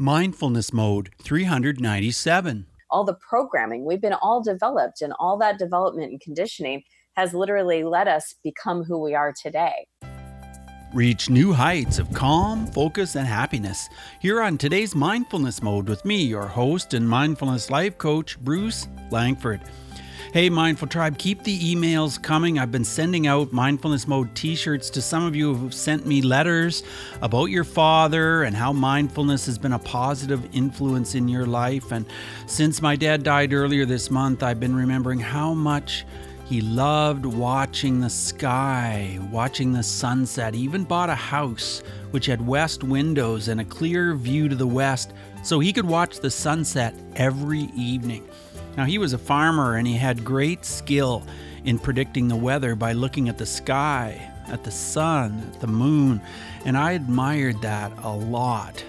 Mindfulness Mode 397. All the programming we've been all developed, and all that development and conditioning has literally let us become who we are today. Reach new heights of calm, focus, and happiness here on today's Mindfulness Mode with me, your host and mindfulness life coach, Bruce Langford. Hey, Mindful Tribe, keep the emails coming. I've been sending out Mindfulness Mode t shirts to some of you who've sent me letters about your father and how mindfulness has been a positive influence in your life. And since my dad died earlier this month, I've been remembering how much he loved watching the sky, watching the sunset. He even bought a house which had west windows and a clear view to the west so he could watch the sunset every evening. Now, he was a farmer and he had great skill in predicting the weather by looking at the sky, at the sun, at the moon, and I admired that a lot.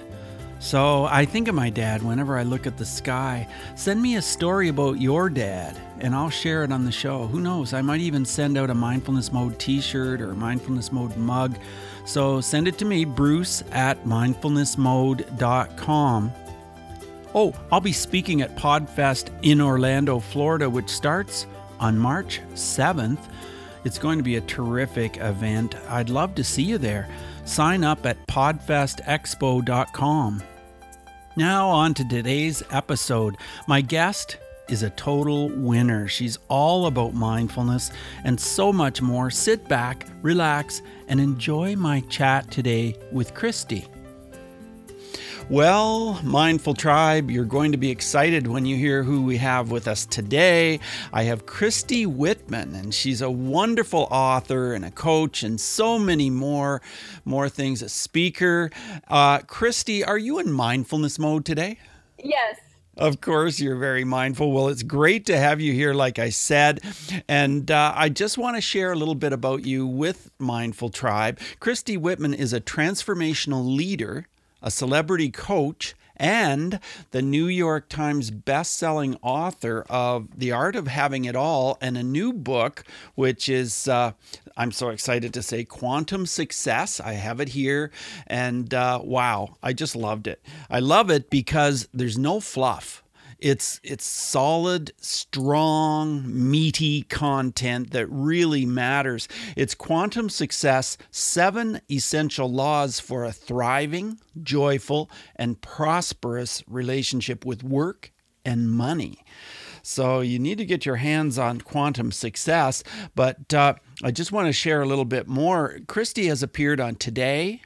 So I think of my dad whenever I look at the sky. Send me a story about your dad, and I'll share it on the show. Who knows? I might even send out a Mindfulness Mode t shirt or Mindfulness Mode mug. So send it to me, bruce at mindfulnessmode.com. Oh, I'll be speaking at PodFest in Orlando, Florida, which starts on March 7th. It's going to be a terrific event. I'd love to see you there. Sign up at podfestexpo.com. Now, on to today's episode. My guest is a total winner. She's all about mindfulness and so much more. Sit back, relax, and enjoy my chat today with Christy. Well, Mindful Tribe, you're going to be excited when you hear who we have with us today. I have Christy Whitman, and she's a wonderful author and a coach and so many more, more things, a speaker. Uh, Christy, are you in mindfulness mode today? Yes. Of course, you're very mindful. Well, it's great to have you here, like I said. And uh, I just want to share a little bit about you with Mindful Tribe. Christy Whitman is a transformational leader a celebrity coach, and the New York Times best-selling author of The Art of Having It All and a new book which is uh, I'm so excited to say Quantum Success. I have it here and uh, wow, I just loved it. I love it because there's no fluff. It's it's solid, strong, meaty content that really matters. It's quantum success, seven essential laws for a thriving, joyful, and prosperous relationship with work and money. So you need to get your hands on quantum success. But uh, I just want to share a little bit more. Christy has appeared on Today,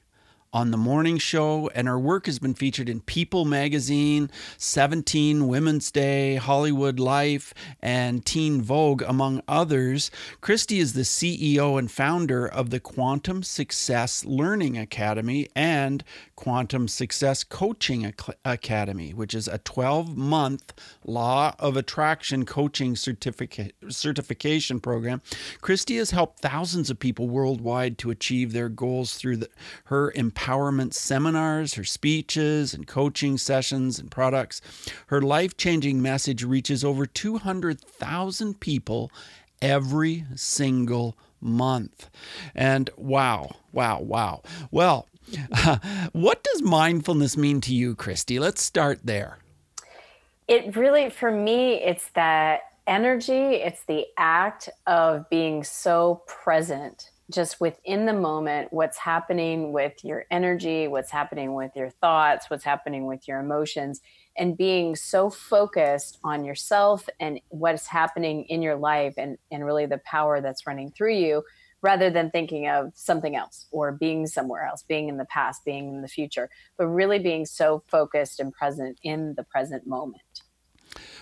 on the morning show, and her work has been featured in People magazine, 17, Women's Day, Hollywood Life, and Teen Vogue, among others. Christy is the CEO and founder of the Quantum Success Learning Academy and Quantum Success Coaching Academy, which is a 12 month law of attraction coaching certificate, certification program. Christy has helped thousands of people worldwide to achieve their goals through the, her empowerment empowerment seminars, her speeches and coaching sessions and products. Her life changing message reaches over 200,000 people every single month. And wow, wow, wow. Well, what does mindfulness mean to you, Christy? Let's start there. It really, for me, it's that energy, it's the act of being so present just within the moment what's happening with your energy, what's happening with your thoughts, what's happening with your emotions, and being so focused on yourself and what's happening in your life and, and really the power that's running through you rather than thinking of something else or being somewhere else, being in the past, being in the future, but really being so focused and present in the present moment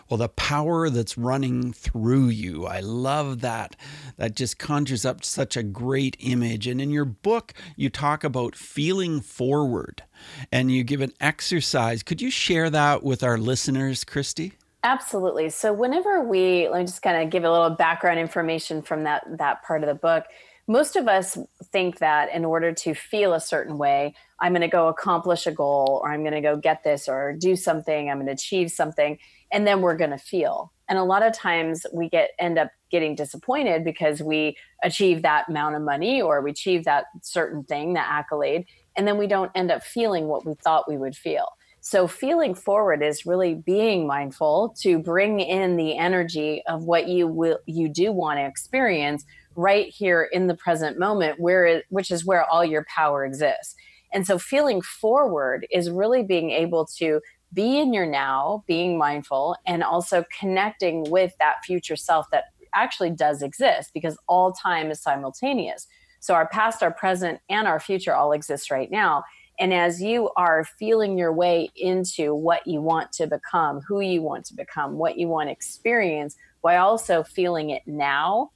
well the power that's running through you i love that. That just conjures up such a great image. And in your book you talk about feeling forward and you give an exercise. Could you share that with our listeners christy? Absolutely. So whenever we let me just kind of give a little background information from that that part of the book most of us think that in order to feel a certain way, I'm going to go accomplish a goal or I'm going to go get this or do something, I'm going to achieve something and then we're going to feel. And a lot of times we get end up getting disappointed because we achieve that amount of money or we achieve that certain thing that accolade and then we don't end up feeling what we thought we would feel. So, feeling forward is really being mindful to bring in the energy of what you will you do want to experience right here in the present moment, where it, which is where all your power exists. And so, feeling forward is really being able to be in your now, being mindful, and also connecting with that future self that actually does exist because all time is simultaneous. So our past, our present, and our future all exist right now. And as you are feeling your way into what you want to become, who you want to become, what you want to experience, while also feeling it now,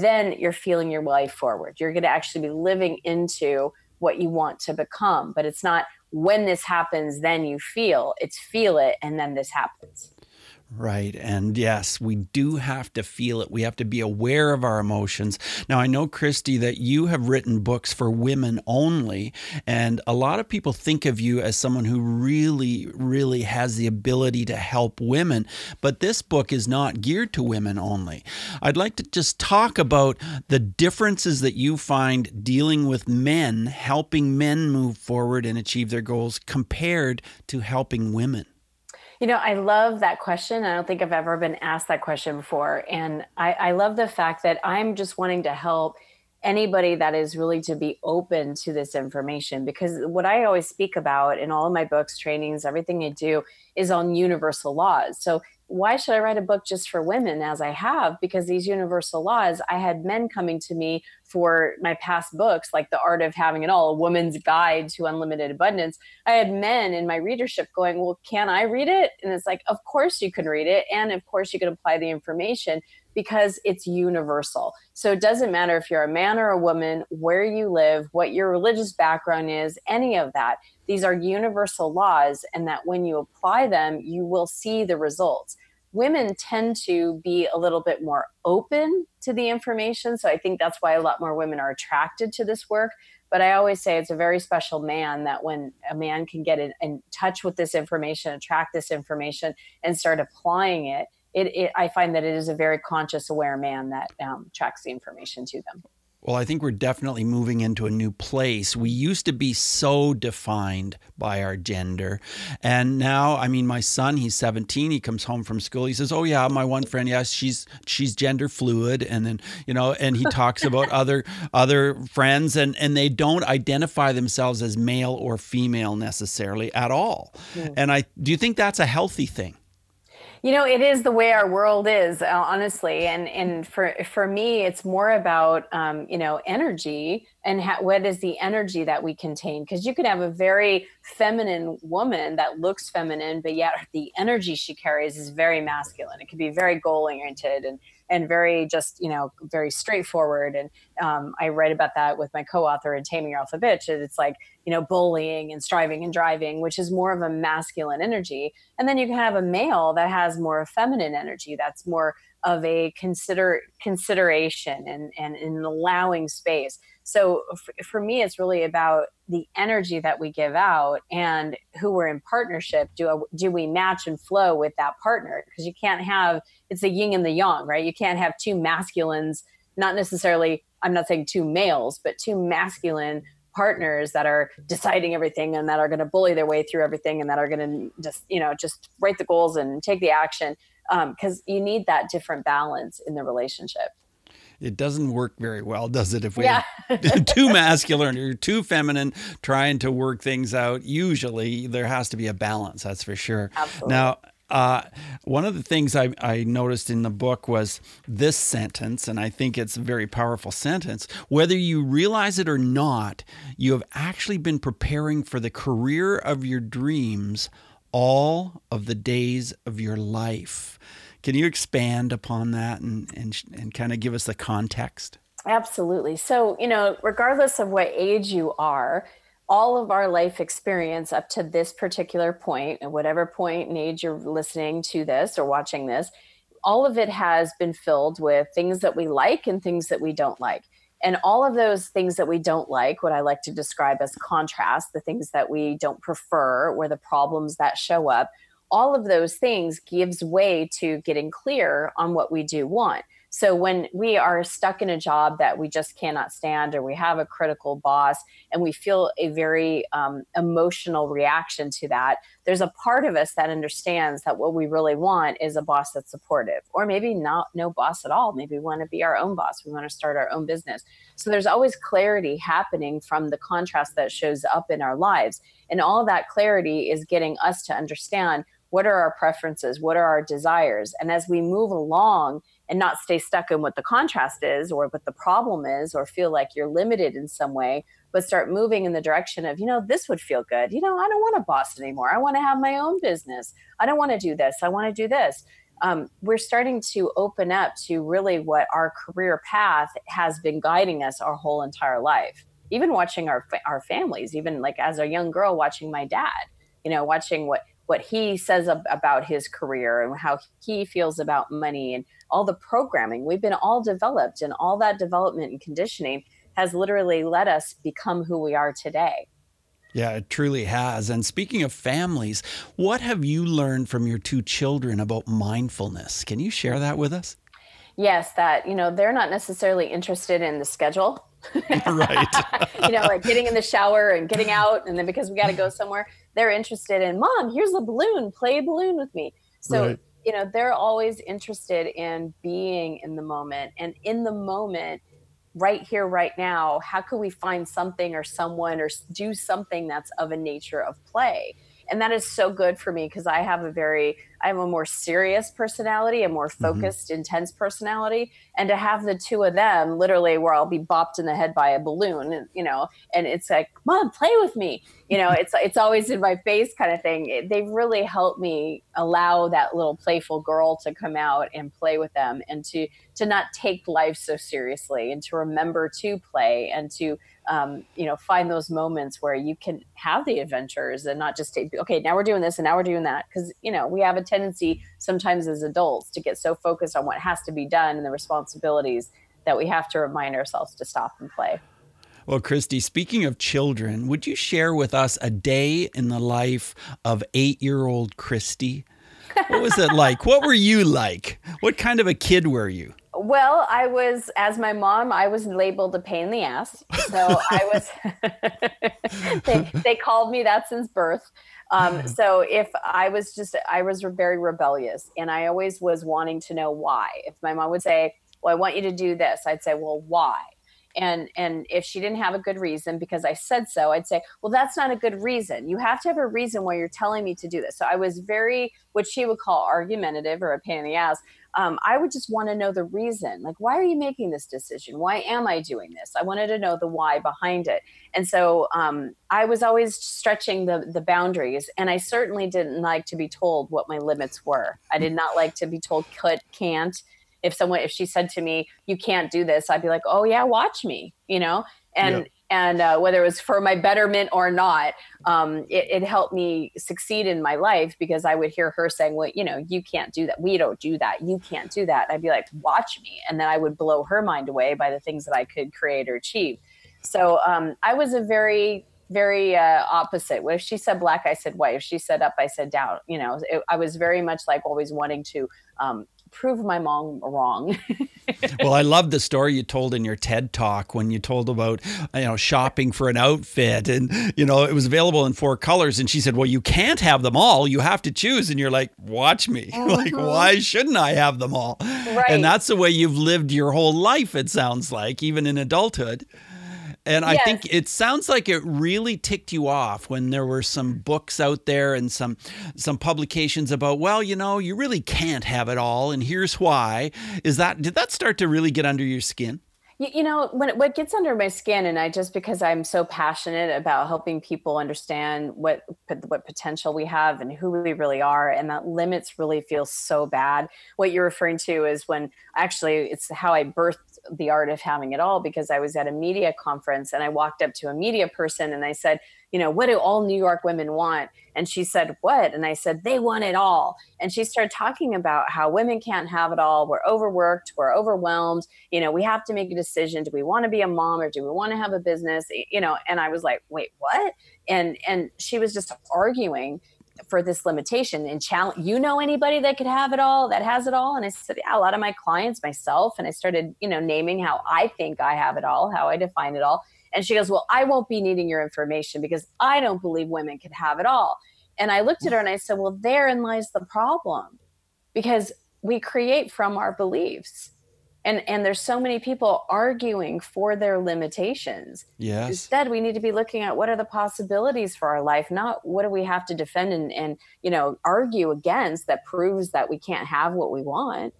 then you're feeling your way forward. You're going to actually be living into what you want to become. But it's not when this happens, then you feel, it's feel it, and then this happens. Right. And yes, we do have to feel it. We have to be aware of our emotions. Now, I know, Christy, that you have written books for women only. And a lot of people think of you as someone who really, really has the ability to help women. But this book is not geared to women only. I'd like to just talk about the differences that you find dealing with men, helping men move forward and achieve their goals compared to helping women. You know, I love that question. I don't think I've ever been asked that question before. And I, I, love the fact that I'm just wanting to help anybody that is really to be open to this information because what I always speak about in all of my books, trainings, everything I do is on universal laws. So why should I write a book just for women as I have? Because these universal laws, I had men coming to me for my past books, like The Art of Having It All, A Woman's Guide to Unlimited Abundance. I had men in my readership going, Well, can I read it? And it's like, Of course you can read it. And of course you can apply the information because it's universal. So it doesn't matter if you're a man or a woman, where you live, what your religious background is, any of that. These are universal laws, and that when you apply them, you will see the results. Women tend to be a little bit more open to the information. So I think that's why a lot more women are attracted to this work. But I always say it's a very special man that when a man can get in, in touch with this information, attract this information, and start applying it, it, it, I find that it is a very conscious, aware man that um, tracks the information to them. Well, I think we're definitely moving into a new place. We used to be so defined by our gender. And now, I mean, my son, he's 17, he comes home from school. He says, "Oh yeah, my one friend, yes, she's she's gender fluid." And then, you know, and he talks about other other friends and and they don't identify themselves as male or female necessarily at all. Mm. And I do you think that's a healthy thing? You know, it is the way our world is, uh, honestly, and and for for me, it's more about um, you know energy and ha- what is the energy that we contain. Because you could have a very feminine woman that looks feminine, but yet the energy she carries is very masculine. It could be very goal oriented and and very just you know very straightforward. And um, i write about that with my co-author in taming your alpha bitch And it's like you know bullying and striving and driving which is more of a masculine energy. And then you can have a male that has more of feminine energy that's more of a consider consideration and and in allowing space so f- for me it's really about the energy that we give out and who we're in partnership. Do do we match and flow with that partner? Because you can't have it's the yin and the yang right? You can't have two masculines not necessarily i'm not saying two males but two masculine partners that are deciding everything and that are going to bully their way through everything and that are going to just you know just write the goals and take the action because um, you need that different balance in the relationship it doesn't work very well, does it? If we yeah. too masculine or too feminine trying to work things out, usually there has to be a balance. That's for sure. Absolutely. Now. Uh, one of the things I, I noticed in the book was this sentence, and I think it's a very powerful sentence. Whether you realize it or not, you have actually been preparing for the career of your dreams all of the days of your life. Can you expand upon that and, and, and kind of give us the context? Absolutely. So, you know, regardless of what age you are, all of our life experience up to this particular point, at whatever point in age you're listening to this or watching this, all of it has been filled with things that we like and things that we don't like. And all of those things that we don't like, what I like to describe as contrast, the things that we don't prefer, or the problems that show up, all of those things gives way to getting clear on what we do want. So when we are stuck in a job that we just cannot stand, or we have a critical boss, and we feel a very um, emotional reaction to that, there's a part of us that understands that what we really want is a boss that's supportive, or maybe not no boss at all. Maybe we want to be our own boss. We want to start our own business. So there's always clarity happening from the contrast that shows up in our lives, and all that clarity is getting us to understand what are our preferences, what are our desires, and as we move along and not stay stuck in what the contrast is or what the problem is or feel like you're limited in some way but start moving in the direction of you know this would feel good. You know i don't want a boss anymore. I want to have my own business. I don't want to do this. I want to do this. Um, we're starting to open up to really what our career path has been guiding us our whole entire life. Even watching our our families even like as a young girl watching my dad you know watching what what he says ab- about his career and how he feels about money and all the programming we've been all developed and all that development and conditioning has literally let us become who we are today yeah, it truly has. And speaking of families, what have you learned from your two children about mindfulness? Can you share that with us? Yes, that, you know, they're not necessarily interested in the schedule. right. you know, like getting in the shower and getting out. And then because we got to go somewhere, they're interested in, Mom, here's a balloon, play a balloon with me. So, right. you know they're always interested in being in the moment. And in the moment right here right now how can we find something or someone or do something that's of a nature of play and that is so good for me because i have a very i have a more serious personality a more mm-hmm. focused mm-hmm. intense personality and to have the two of them literally where i'll be bopped in the head by a balloon you know and it's like mom play with me you know it's it's always in my face kind of thing they've really helped me allow that little playful girl to come out and play with them and to to not take life so seriously and to remember to play and to um, you know find those moments where you can have the adventures and not just take okay now we're doing this and now we're doing that because you know we have a tendency sometimes as adults to get so focused on what has to be done and the responsibilities that we have to remind ourselves to stop and play well, Christy, speaking of children, would you share with us a day in the life of eight year old Christy? What was it like? what were you like? What kind of a kid were you? Well, I was, as my mom, I was labeled a pain in the ass. So I was, they, they called me that since birth. Um, so if I was just, I was very rebellious and I always was wanting to know why. If my mom would say, Well, I want you to do this, I'd say, Well, why? and and if she didn't have a good reason because i said so i'd say well that's not a good reason you have to have a reason why you're telling me to do this so i was very what she would call argumentative or a pain in the ass um, I would just want to know the reason. Like, why are you making this decision? Why am I doing this? I wanted to know the why behind it. And so um, I was always stretching the, the boundaries. And I certainly didn't like to be told what my limits were. I did not like to be told could, can't. If someone, if she said to me, you can't do this, I'd be like, oh, yeah, watch me, you know? And, and uh, whether it was for my betterment or not um, it, it, helped me succeed in my life because i would hear her saying well you know you can't do that. We don't do that. You can't do that. And i'd be like watch me. And then i would blow her mind away by the things that i could create or achieve. So um, i was a very very uh, opposite. If she said black i said white. If she said up i said down. You know it, i was very much like always wanting to um, prove my mom wrong. well, I love the story you told in your TED talk when you told about you know shopping for an outfit and you know it was available in four colors and she said, "Well, you can't have them all. You have to choose." And you're like, "Watch me. Mm-hmm. like why shouldn't I have them all?" Right. And that's the way you've lived your whole life it sounds like, even in adulthood. And yes. I think it sounds like it really ticked you off when there were some books out there and some some publications about, well, you know, you really can't have it all, and here's why. Is that did that start to really get under your skin? You, you know, when what gets under my skin, and I just because I'm so passionate about helping people understand what what potential we have and who we really are, and that limits really feel so bad. What you're referring to is when actually it's how I birthed the art of having it all because I was at a media conference and I walked up to a media person and I said, you know, what do all New York women want? And she said, what? And I said, they want it all. And she started talking about how women can't have it all. We're overworked, we're overwhelmed. You know, we have to make a decision. Do we want to be a mom or do we want to have a business? You know, and I was like, wait, what? And and she was just arguing for this limitation and challenge you know anybody that could have it all that has it all and i said yeah a lot of my clients myself and i started you know naming how i think i have it all how i define it all and she goes well i won't be needing your information because i don't believe women can have it all. And i looked at her and i said well therein lies the problem because we create from our beliefs. And and there's so many people arguing for their limitations. Yes. Instead we need to be looking at what are the possibilities for our life not what do we have to defend and, and you know argue against that proves that we can't have what we want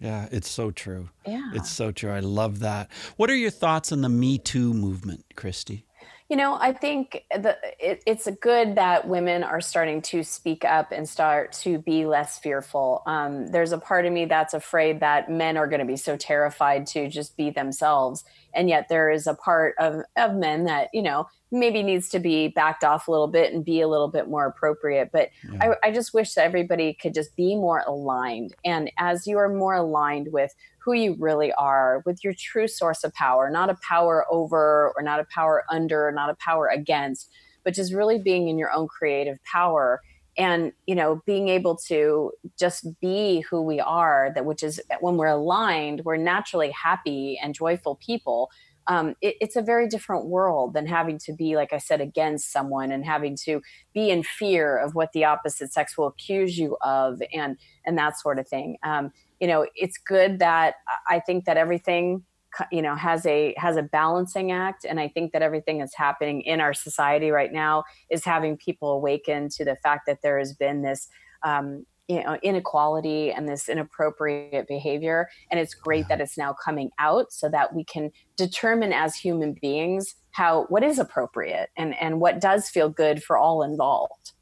yeah it's so true. Yeah. it's so true. I love that. What are your thoughts on the me too movement christy? You know, I think the, it, it's good that women are starting to speak up and start to be less fearful. Um, there's a part of me that's afraid that men are going to be so terrified to just be themselves. And yet there is a part of, of men that, you know, maybe needs to be backed off a little bit and be a little bit more appropriate. But yeah. I, I just wish that everybody could just be more aligned. And as you are more aligned with who you really are with your true source of power, not a power over or not a power under, not a power against, but just really being in your own creative power and you know being able to just be who we are that which is when we're aligned we're naturally happy and joyful people um, it, it's a very different world than having to be like i said against someone and having to be in fear of what the opposite sex will accuse you of and and that sort of thing. Um, you know it's good that i think that everything you know has a has a balancing act. And i think that everything that's happening in our society right now is having people awaken to the fact that there has been this um, you know inequality and this inappropriate behavior and it's great that it's now coming out so that we can determine as human beings how what is appropriate and and what does feel good for all involved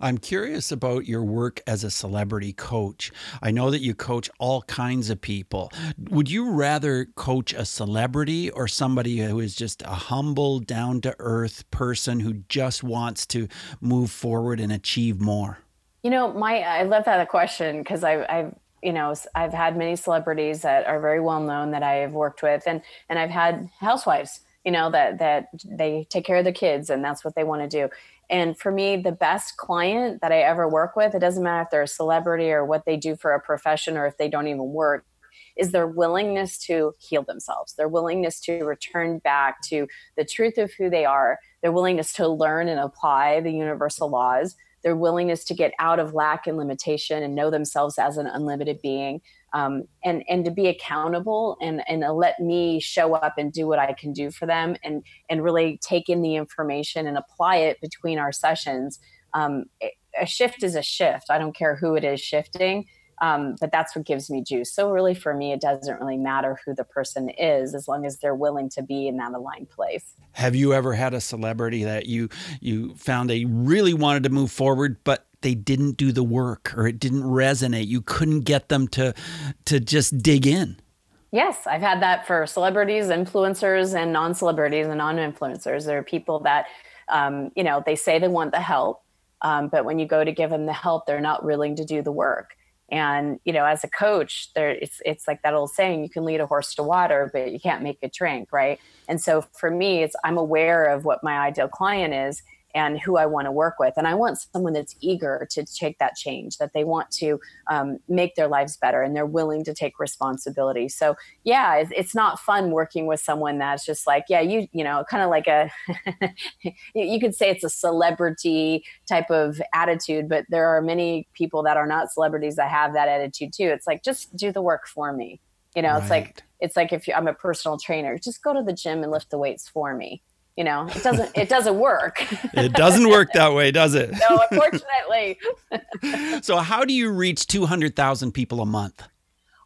I'm curious about your work as a celebrity coach. I know that you coach all kinds of people. Would you rather coach a celebrity or somebody who is just a humble, down to earth person who just wants to move forward and achieve more? You know, my I love that question because I've, I've you know I've had many celebrities that are very well known that I have worked with, and and I've had housewives you know that that they take care of the kids and that's what they want to do. And for me, the best client that I ever work with, it doesn't matter if they're a celebrity or what they do for a profession or if they don't even work, is their willingness to heal themselves, their willingness to return back to the truth of who they are, their willingness to learn and apply the universal laws, their willingness to get out of lack and limitation and know themselves as an unlimited being, um, and and to be accountable and and let me show up and do what I can do for them and and really take in the information and apply it between our sessions. Um, a shift is a shift. I don't care who it is shifting, um, but that's what gives me juice. So really, for me, it doesn't really matter who the person is as long as they're willing to be in that aligned place. Have you ever had a celebrity that you you found they really wanted to move forward, but they didn't do the work or it didn't resonate. You couldn't get them to to just dig in. Yes, I've had that for celebrities, influencers, and non-celebrities and non-influencers. There are people that, um, you know, they say they want the help, um, but when you go to give them the help, they're not willing to do the work. And you know, as a coach, there it's it's like that old saying: you can lead a horse to water, but you can't make it drink, right? And so for me, it's I'm aware of what my ideal client is, and who I want to work with. And I want someone that's eager to take that change, that they want to um, make their lives better and they're willing to take responsibility. So, yeah, it's, it's not fun working with someone that's just like, yeah, you, you know, kind of like a, you could say it's a celebrity type of attitude, but there are many people that are not celebrities that have that attitude too. It's like, just do the work for me. You know, right. it's like, it's like if you, I'm a personal trainer, just go to the gym and lift the weights for me you know it doesn't it doesn't work. It doesn't work that way does it? No unfortunately. So how do you reach 200000 people a month?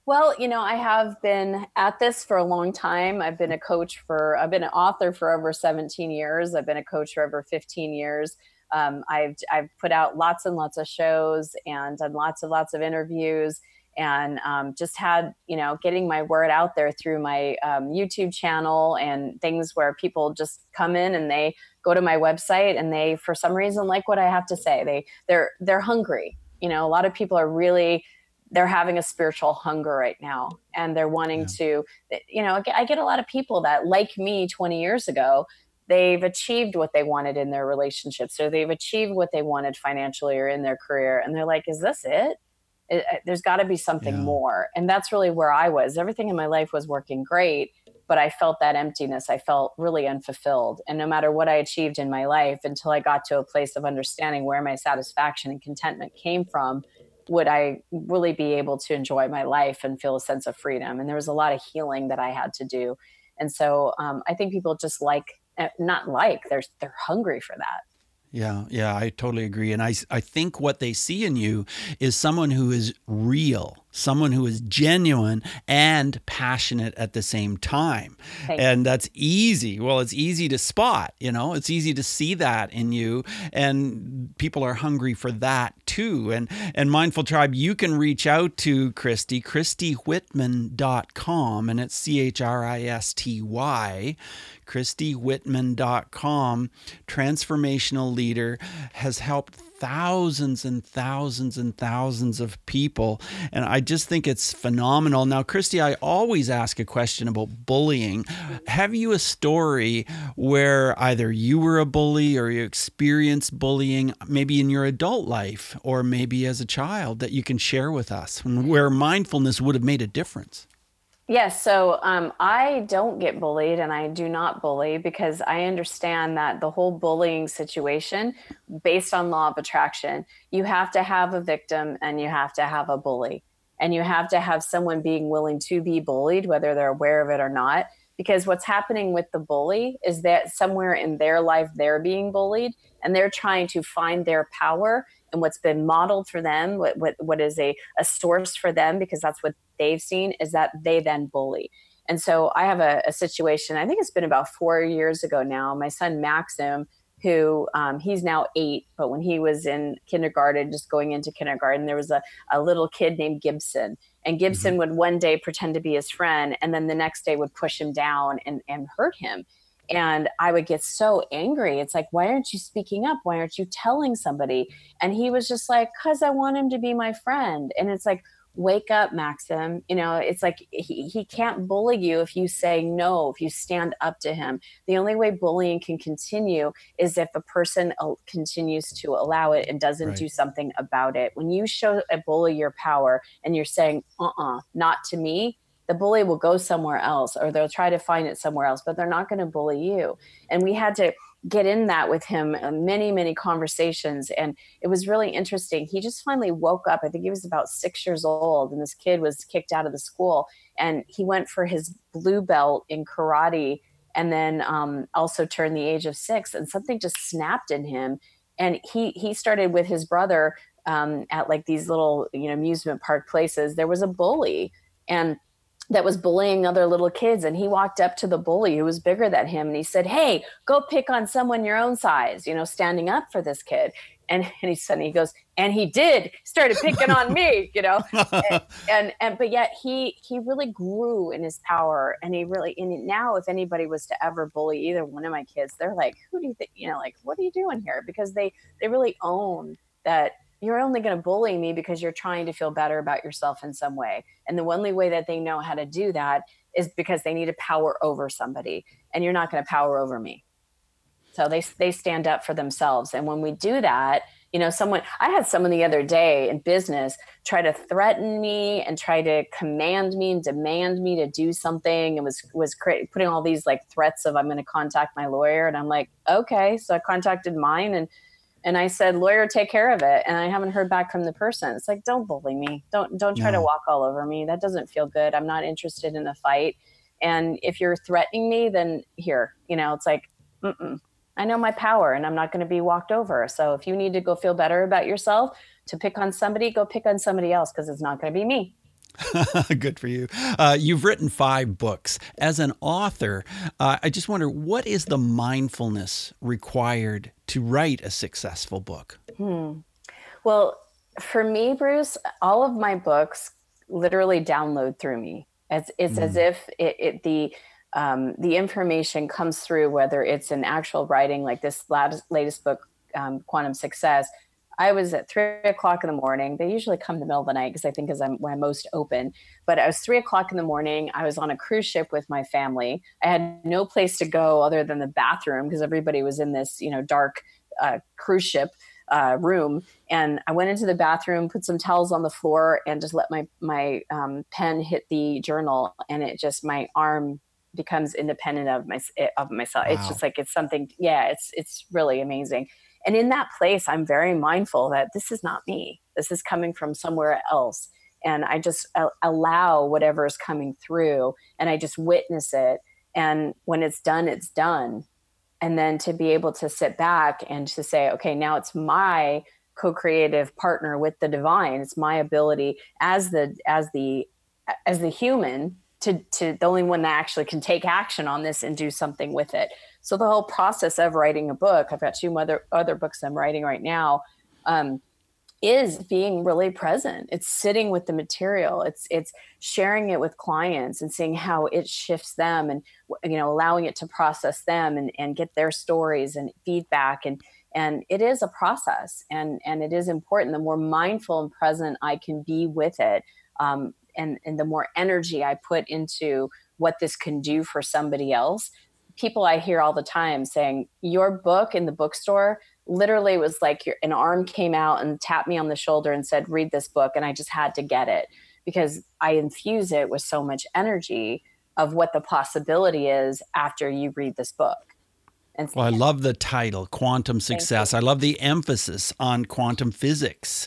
Well you know i have been at this for a long time. I've been a coach for i've been an author for over 17 years. I've been a coach for over 15 years. Um, I've, I've put out lots and lots of shows and done lots and lots of interviews and um, just had you know getting my word out there through my um, youtube channel and things where people just come in and they go to my website and they for some reason like what i have to say. They they're they're hungry. You know a lot of people are really they're having a spiritual hunger right now and they're wanting yeah. to you know i get a lot of people that like me 20 years ago they've achieved what they wanted in their relationships or they've achieved what they wanted financially or in their career and they're like is this it, it there's got to be something yeah. more and that's really where i was everything in my life was working great but i felt that emptiness i felt really unfulfilled and no matter what i achieved in my life until i got to a place of understanding where my satisfaction and contentment came from would I really be able to enjoy my life and feel a sense of freedom? And there was a lot of healing that I had to do. And so um, I think people just like, eh, not like, they're, they're hungry for that. Yeah, yeah, I totally agree. And I, I think what they see in you is someone who is real, someone who is genuine and passionate at the same time. Thank and that's easy. Well, it's easy to spot, you know, it's easy to see that in you. And people are hungry for that too. And and Mindful Tribe, you can reach out to Christy, ChristyWhitman.com, and it's C H R I S T Y. ChristyWhitman.com, transformational leader, has helped thousands and thousands and thousands of people. And I just think it's phenomenal. Now, Christy, I always ask a question about bullying. Have you a story where either you were a bully or you experienced bullying, maybe in your adult life or maybe as a child, that you can share with us, where mindfulness would have made a difference? Yes. So um, I don't get bullied and I do not bully because I understand that the whole bullying situation, based on law of attraction, you have to have a victim and you have to have a bully. And you have to have someone being willing to be bullied, whether they're aware of it or not. Because what's happening with the bully is that somewhere in their life, they're being bullied and they're trying to find their power and what's been modeled for them, what, what, what is a, a source for them, because that's what they've seen, is that they then bully. And so I have a, a situation, I think it's been about four years ago now. My son Maxim, who um, he's now eight, but when he was in kindergarten, just going into kindergarten, there was a, a little kid named Gibson. And Gibson mm-hmm. would one day pretend to be his friend, and then the next day would push him down and, and hurt him. And I would get so angry. It's like, why aren't you speaking up? Why aren't you telling somebody? And he was just like, because I want him to be my friend. And it's like, wake up, Maxim. You know, it's like he, he can't bully you if you say no, if you stand up to him. The only way bullying can continue is if a person continues to allow it and doesn't right. do something about it. When you show a bully your power and you're saying, uh uh-uh, uh, not to me, the bully will go somewhere else or they'll try to find it somewhere else, but they're not going to bully you. And we had to get in that with him uh, many many conversations and it was really interesting. He just finally woke up i think he was about six years old and this kid was kicked out of the school and he went for his blue belt in karate and then um, also turned the age of six and something just snapped in him and he he started with his brother um, at like these little you know amusement park places. There was a bully and that was bullying other little kids and he walked up to the bully who was bigger than him and he said hey go pick on someone your own size you know standing up for this kid. And, and he suddenly he goes and he did started picking on me you know? And, and, and but yet he he really grew in his power and he really and now if anybody was to ever bully either one of my kids they're like who do you think you know like what are you doing here? Because they they really own that you're only going to bully me because you're trying to feel better about yourself in some way. And the only way that they know how to do that is because they need to power over somebody, and you're not going to power over me. So they they stand up for themselves, and when we do that, you know, someone I had someone the other day in business try to threaten me and try to command me and demand me to do something, and was was cra- putting all these like threats of I'm going to contact my lawyer, and I'm like, okay, so I contacted mine and and I said, lawyer, take care of it. And I haven't heard back from the person. It's like, don't bully me. Don't don't try no. to walk all over me. That doesn't feel good. I'm not interested in a fight. And if you're threatening me, then here, you know, it's like, Mm-mm. I know my power and I'm not going to be walked over. So if you need to go feel better about yourself to pick on somebody, go pick on somebody else because it's not going to be me. Good for you. Uh, you've written five books. As an author, uh, I just wonder what is the mindfulness required to write a successful book? Hmm. Well, for me, Bruce, all of my books literally download through me. It's, it's mm. as if it, it, the um, the information comes through, whether it's an actual writing like this latest, latest book, um, Quantum Success, I was at three o'clock in the morning. They usually come in the middle of the night because I think is I'm when I'm most open. But I was three o'clock in the morning. I was on a cruise ship with my family. I had no place to go other than the bathroom because everybody was in this, you know, dark uh, cruise ship uh, room. And I went into the bathroom, put some towels on the floor, and just let my my um, pen hit the journal. And it just my arm becomes independent of my of myself. Wow. It's just like it's something. Yeah, it's it's really amazing. And in that place, I'm very mindful that this is not me. This is coming from somewhere else. And I just uh, allow whatever is coming through and I just witness it. And when it's done, it's done. And then to be able to sit back and to say, okay, now it's my co-creative partner with the divine. It's my ability as the as the as the human to to the only one that actually can take action on this and do something with it. So the whole process of writing a book, I've got two other other books I'm writing right now, um, is being really present. It's sitting with the material. It's it's sharing it with clients and seeing how it shifts them, and you know allowing it to process them and and get their stories and feedback and and it is a process and and it is important. The more mindful and present I can be with it, um, and and the more energy I put into what this can do for somebody else, people I hear all the time saying, Your book in the bookstore literally was like your, an arm came out and tapped me on the shoulder and said, Read this book. And I just had to get it because I infuse it with so much energy of what the possibility is after you read this book. And well, I love the title, Quantum Success. I love the emphasis on quantum physics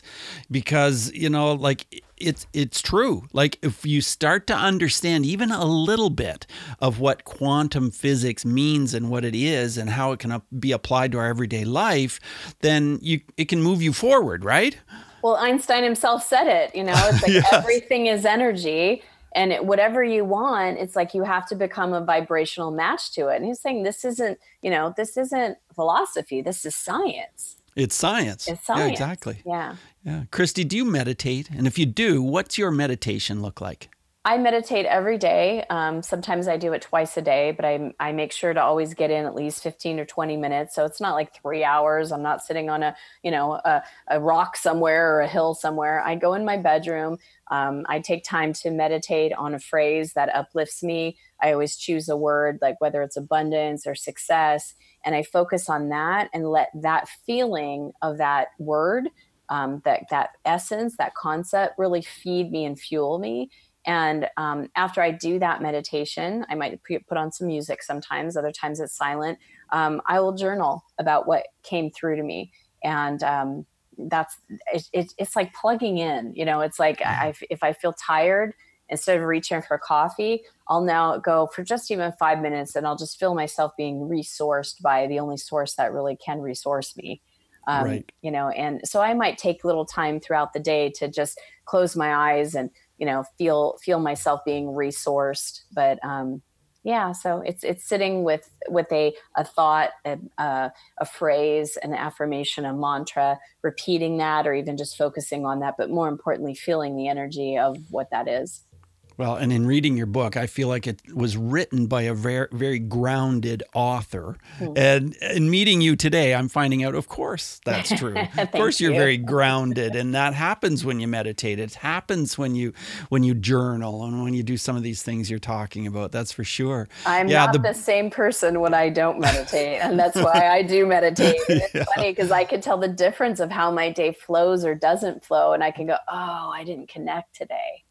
because, you know, like it's it's true. Like if you start to understand even a little bit of what quantum physics means and what it is and how it can be applied to our everyday life, then you it can move you forward, right? Well, Einstein himself said it, you know, it's like yes. everything is energy and it, whatever you want it's like you have to become a vibrational match to it. And he's saying this isn't you know this isn't philosophy. This is science. It's science. It's science. yeah, exactly. Yeah. Yeah. Christy do you meditate? And if you do what's your meditation look like I meditate every day. Um, sometimes I do it twice a day, but I, I make sure to always get in at least 15 or 20 minutes. So it's not like three hours. I'm not sitting on a, you know, a, a rock somewhere or a hill somewhere. I go in my bedroom. Um, I take time to meditate on a phrase that uplifts me. I always choose a word like whether it's abundance or success. And I focus on that and let that feeling of that word um, that that essence, that concept, really feed me and fuel me. And um, after I do that meditation, I might put on some music sometimes, other times it's silent. Um, I will journal about what came through to me. And um, that's, it, it, it's like plugging in, you know, it's like mm-hmm. I, if I feel tired, instead of reaching for coffee, I'll now go for just even five minutes and I'll just feel myself being resourced by the only source that really can resource me. Um, right. You know, and so I might take little time throughout the day to just close my eyes and you know feel feel myself being resourced. But um yeah so it's it's sitting with with a a thought a, a, a phrase an affirmation a mantra repeating that or even just focusing on that but more importantly feeling the energy of what that is well, and in reading your book, I feel like it was written by a very, very grounded author. Mm-hmm. And in meeting you today, I'm finding out, of course, that's true. of course, you're you. very grounded, and that happens when you meditate. It happens when you when you journal and when you do some of these things you're talking about. That's for sure. I'm yeah, not the... the same person when I don't meditate, and that's why I do meditate. It's yeah. funny because I can tell the difference of how my day flows or doesn't flow, and I can go, "Oh, I didn't connect today."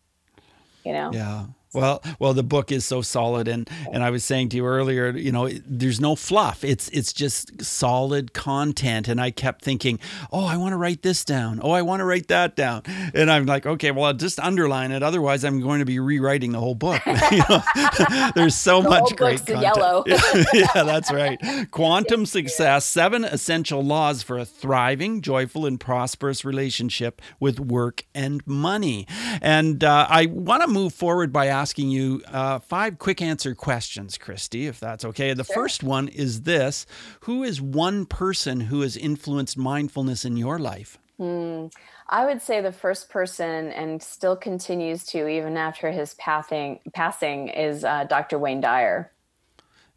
You know? Yeah well, well, the book is so solid, and and I was saying to you earlier, you know, there's no fluff. It's it's just solid content, and I kept thinking, oh, I want to write this down. Oh, I want to write that down, and I'm like, okay, well, I'll just underline it. Otherwise, I'm going to be rewriting the whole book. there's so the much great content. Yellow. yeah, that's right. Quantum success: seven essential laws for a thriving, joyful, and prosperous relationship with work and money. And uh, I want to move forward by asking asking you uh, five quick answer questions, Christy, if that's okay. The sure. first one is this Who is one person who has influenced mindfulness in your life? Hmm. I would say the first person, and still continues to even after his passing, passing is uh, Dr. Wayne Dyer.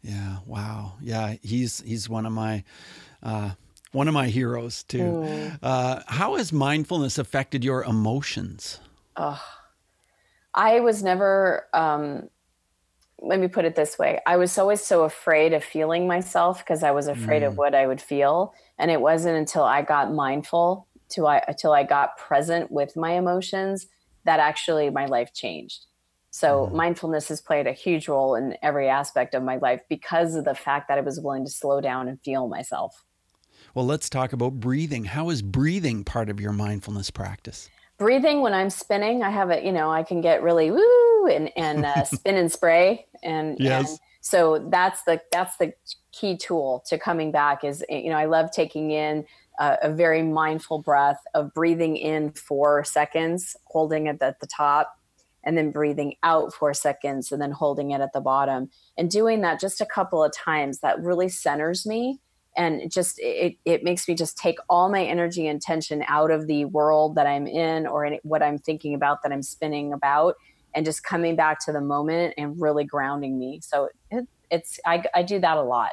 Yeah. Wow. Yeah. He's he's one of my uh, one of my heroes too. Mm. Uh, how has mindfulness affected your emotions? Oh, I was never. Um, let me put it this way: I was always so afraid of feeling myself because I was afraid mm. of what I would feel, and it wasn't until I got mindful, to I until I got present with my emotions, that actually my life changed. So mm. mindfulness has played a huge role in every aspect of my life because of the fact that I was willing to slow down and feel myself. Well, let's talk about breathing. How is breathing part of your mindfulness practice? Breathing when I'm spinning, I have it, you know, I can get really woo and, and uh, spin and spray. And, yes. and so that's the, that's the key tool to coming back is, you know, I love taking in a, a very mindful breath of breathing in four seconds, holding it at the top, and then breathing out four seconds and then holding it at the bottom and doing that just a couple of times that really centers me and just it, it makes me just take all my energy and tension out of the world that i'm in or in what i'm thinking about that i'm spinning about and just coming back to the moment and really grounding me so it, it's I, I do that a lot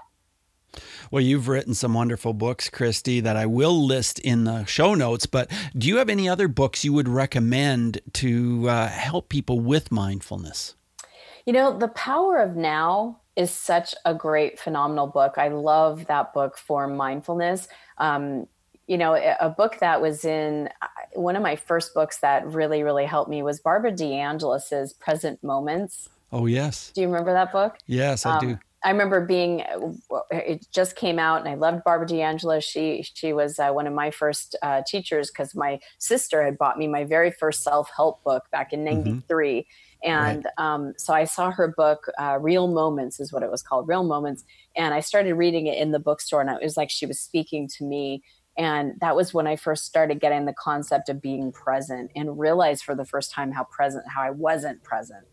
well, you've written some wonderful books, Christy, that I will list in the show notes. But do you have any other books you would recommend to uh, help people with mindfulness? You know, The Power of Now is such a great, phenomenal book. I love that book for mindfulness. Um, you know, a book that was in one of my first books that really, really helped me was Barbara DeAngelis's Present Moments. Oh, yes. Do you remember that book? Yes, I um, do. I remember being it just came out, and I loved Barbara DeAngelis. She she was uh, one of my first uh, teachers because my sister had bought me my very first self help book back in '93, mm-hmm. And right. um, so I saw her book, uh, Real Moments is what it was called, Real Moments. And I started reading it in the bookstore, and it was like she was speaking to me. And that was when I first started getting the concept of being present and realized for the first time how present, how I wasn't present.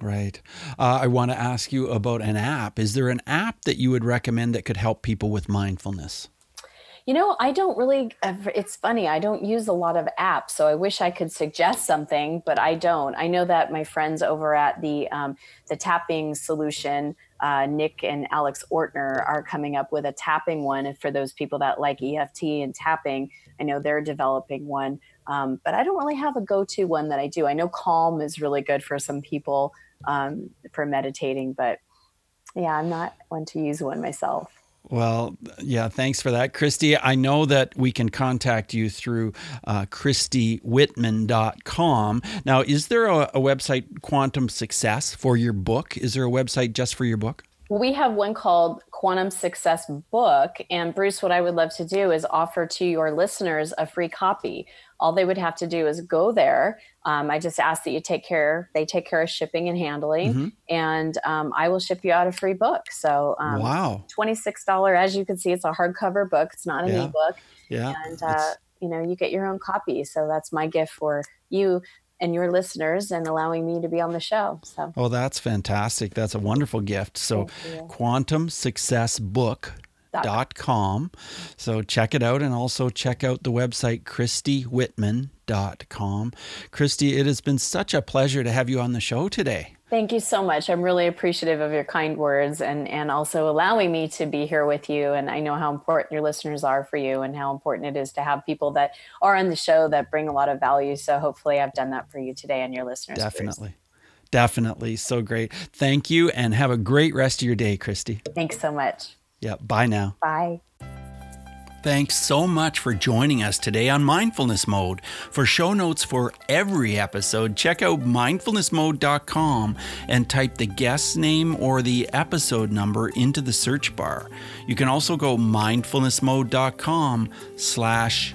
Right. Uh, I want to ask you about an app. Is there an app that you would recommend that could help people with mindfulness? You know, I don't really, it's funny, I don't use a lot of apps. So I wish I could suggest something, but I don't. I know that my friends over at the, um, the tapping solution, uh, Nick and Alex Ortner, are coming up with a tapping one. For those people that like EFT and tapping, I know they're developing one. Um, but I don't really have a go to one that I do. I know Calm is really good for some people um, for meditating, but yeah, I'm not one to use one myself. Well, yeah, thanks for that, Christy. I know that we can contact you through uh, ChristyWhitman.com. Now, is there a, a website, Quantum Success, for your book? Is there a website just for your book? we have one called Quantum Success Book. And Bruce, what I would love to do is offer to your listeners a free copy. All they would have to do is go there. Um, I just ask that you take care, they take care of shipping and handling, mm-hmm. and um, I will ship you out a free book. So, um, wow. $26. As you can see, it's a hardcover book, it's not an yeah. ebook. Yeah. And, uh, you know, you get your own copy. So that's my gift for you and your listeners and allowing me to be on the show. So Oh, that's fantastic. That's a wonderful gift. So quantum success dot com. So check it out and also check out the website christywhitman.com. Christy, it has been such a pleasure to have you on the show today. Thank you so much. I'm really appreciative of your kind words and, and also allowing me to be here with you. And I know how important your listeners are for you and how important it is to have people that are on the show that bring a lot of value. So hopefully I've done that for you today and your listeners. Definitely. Definitely. So great. Thank you and have a great rest of your day, Christy. Thanks so much. Yeah. Bye now. Bye. Thanks so much for joining us today on Mindfulness Mode. For show notes for every episode, check out mindfulnessmode.com and type the guest name or the episode number into the search bar. You can also go mindfulnessmode.com slash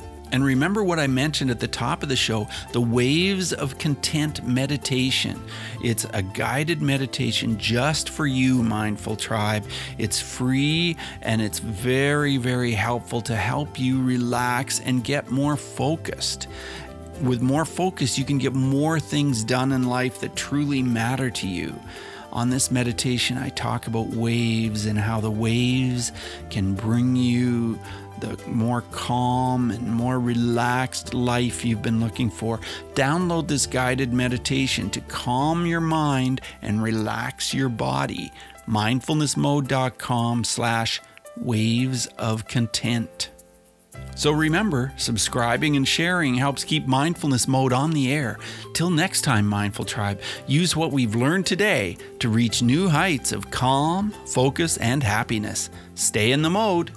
And remember what I mentioned at the top of the show the Waves of Content meditation. It's a guided meditation just for you, Mindful Tribe. It's free and it's very, very helpful to help you relax and get more focused. with more focus, you can get more things done in life that truly matter to you. On this meditation, I talk about waves and how the waves can bring you the more calm and more relaxed life you've been looking for. Download this guided meditation to calm your mind and relax your body. mindfulnessmode.com slash waves of content. So remember, subscribing and sharing helps keep mindfulness mode on the air. Till next time, Mindful Tribe, use what we've learned today to reach new heights of calm, focus, and happiness. Stay in the mode.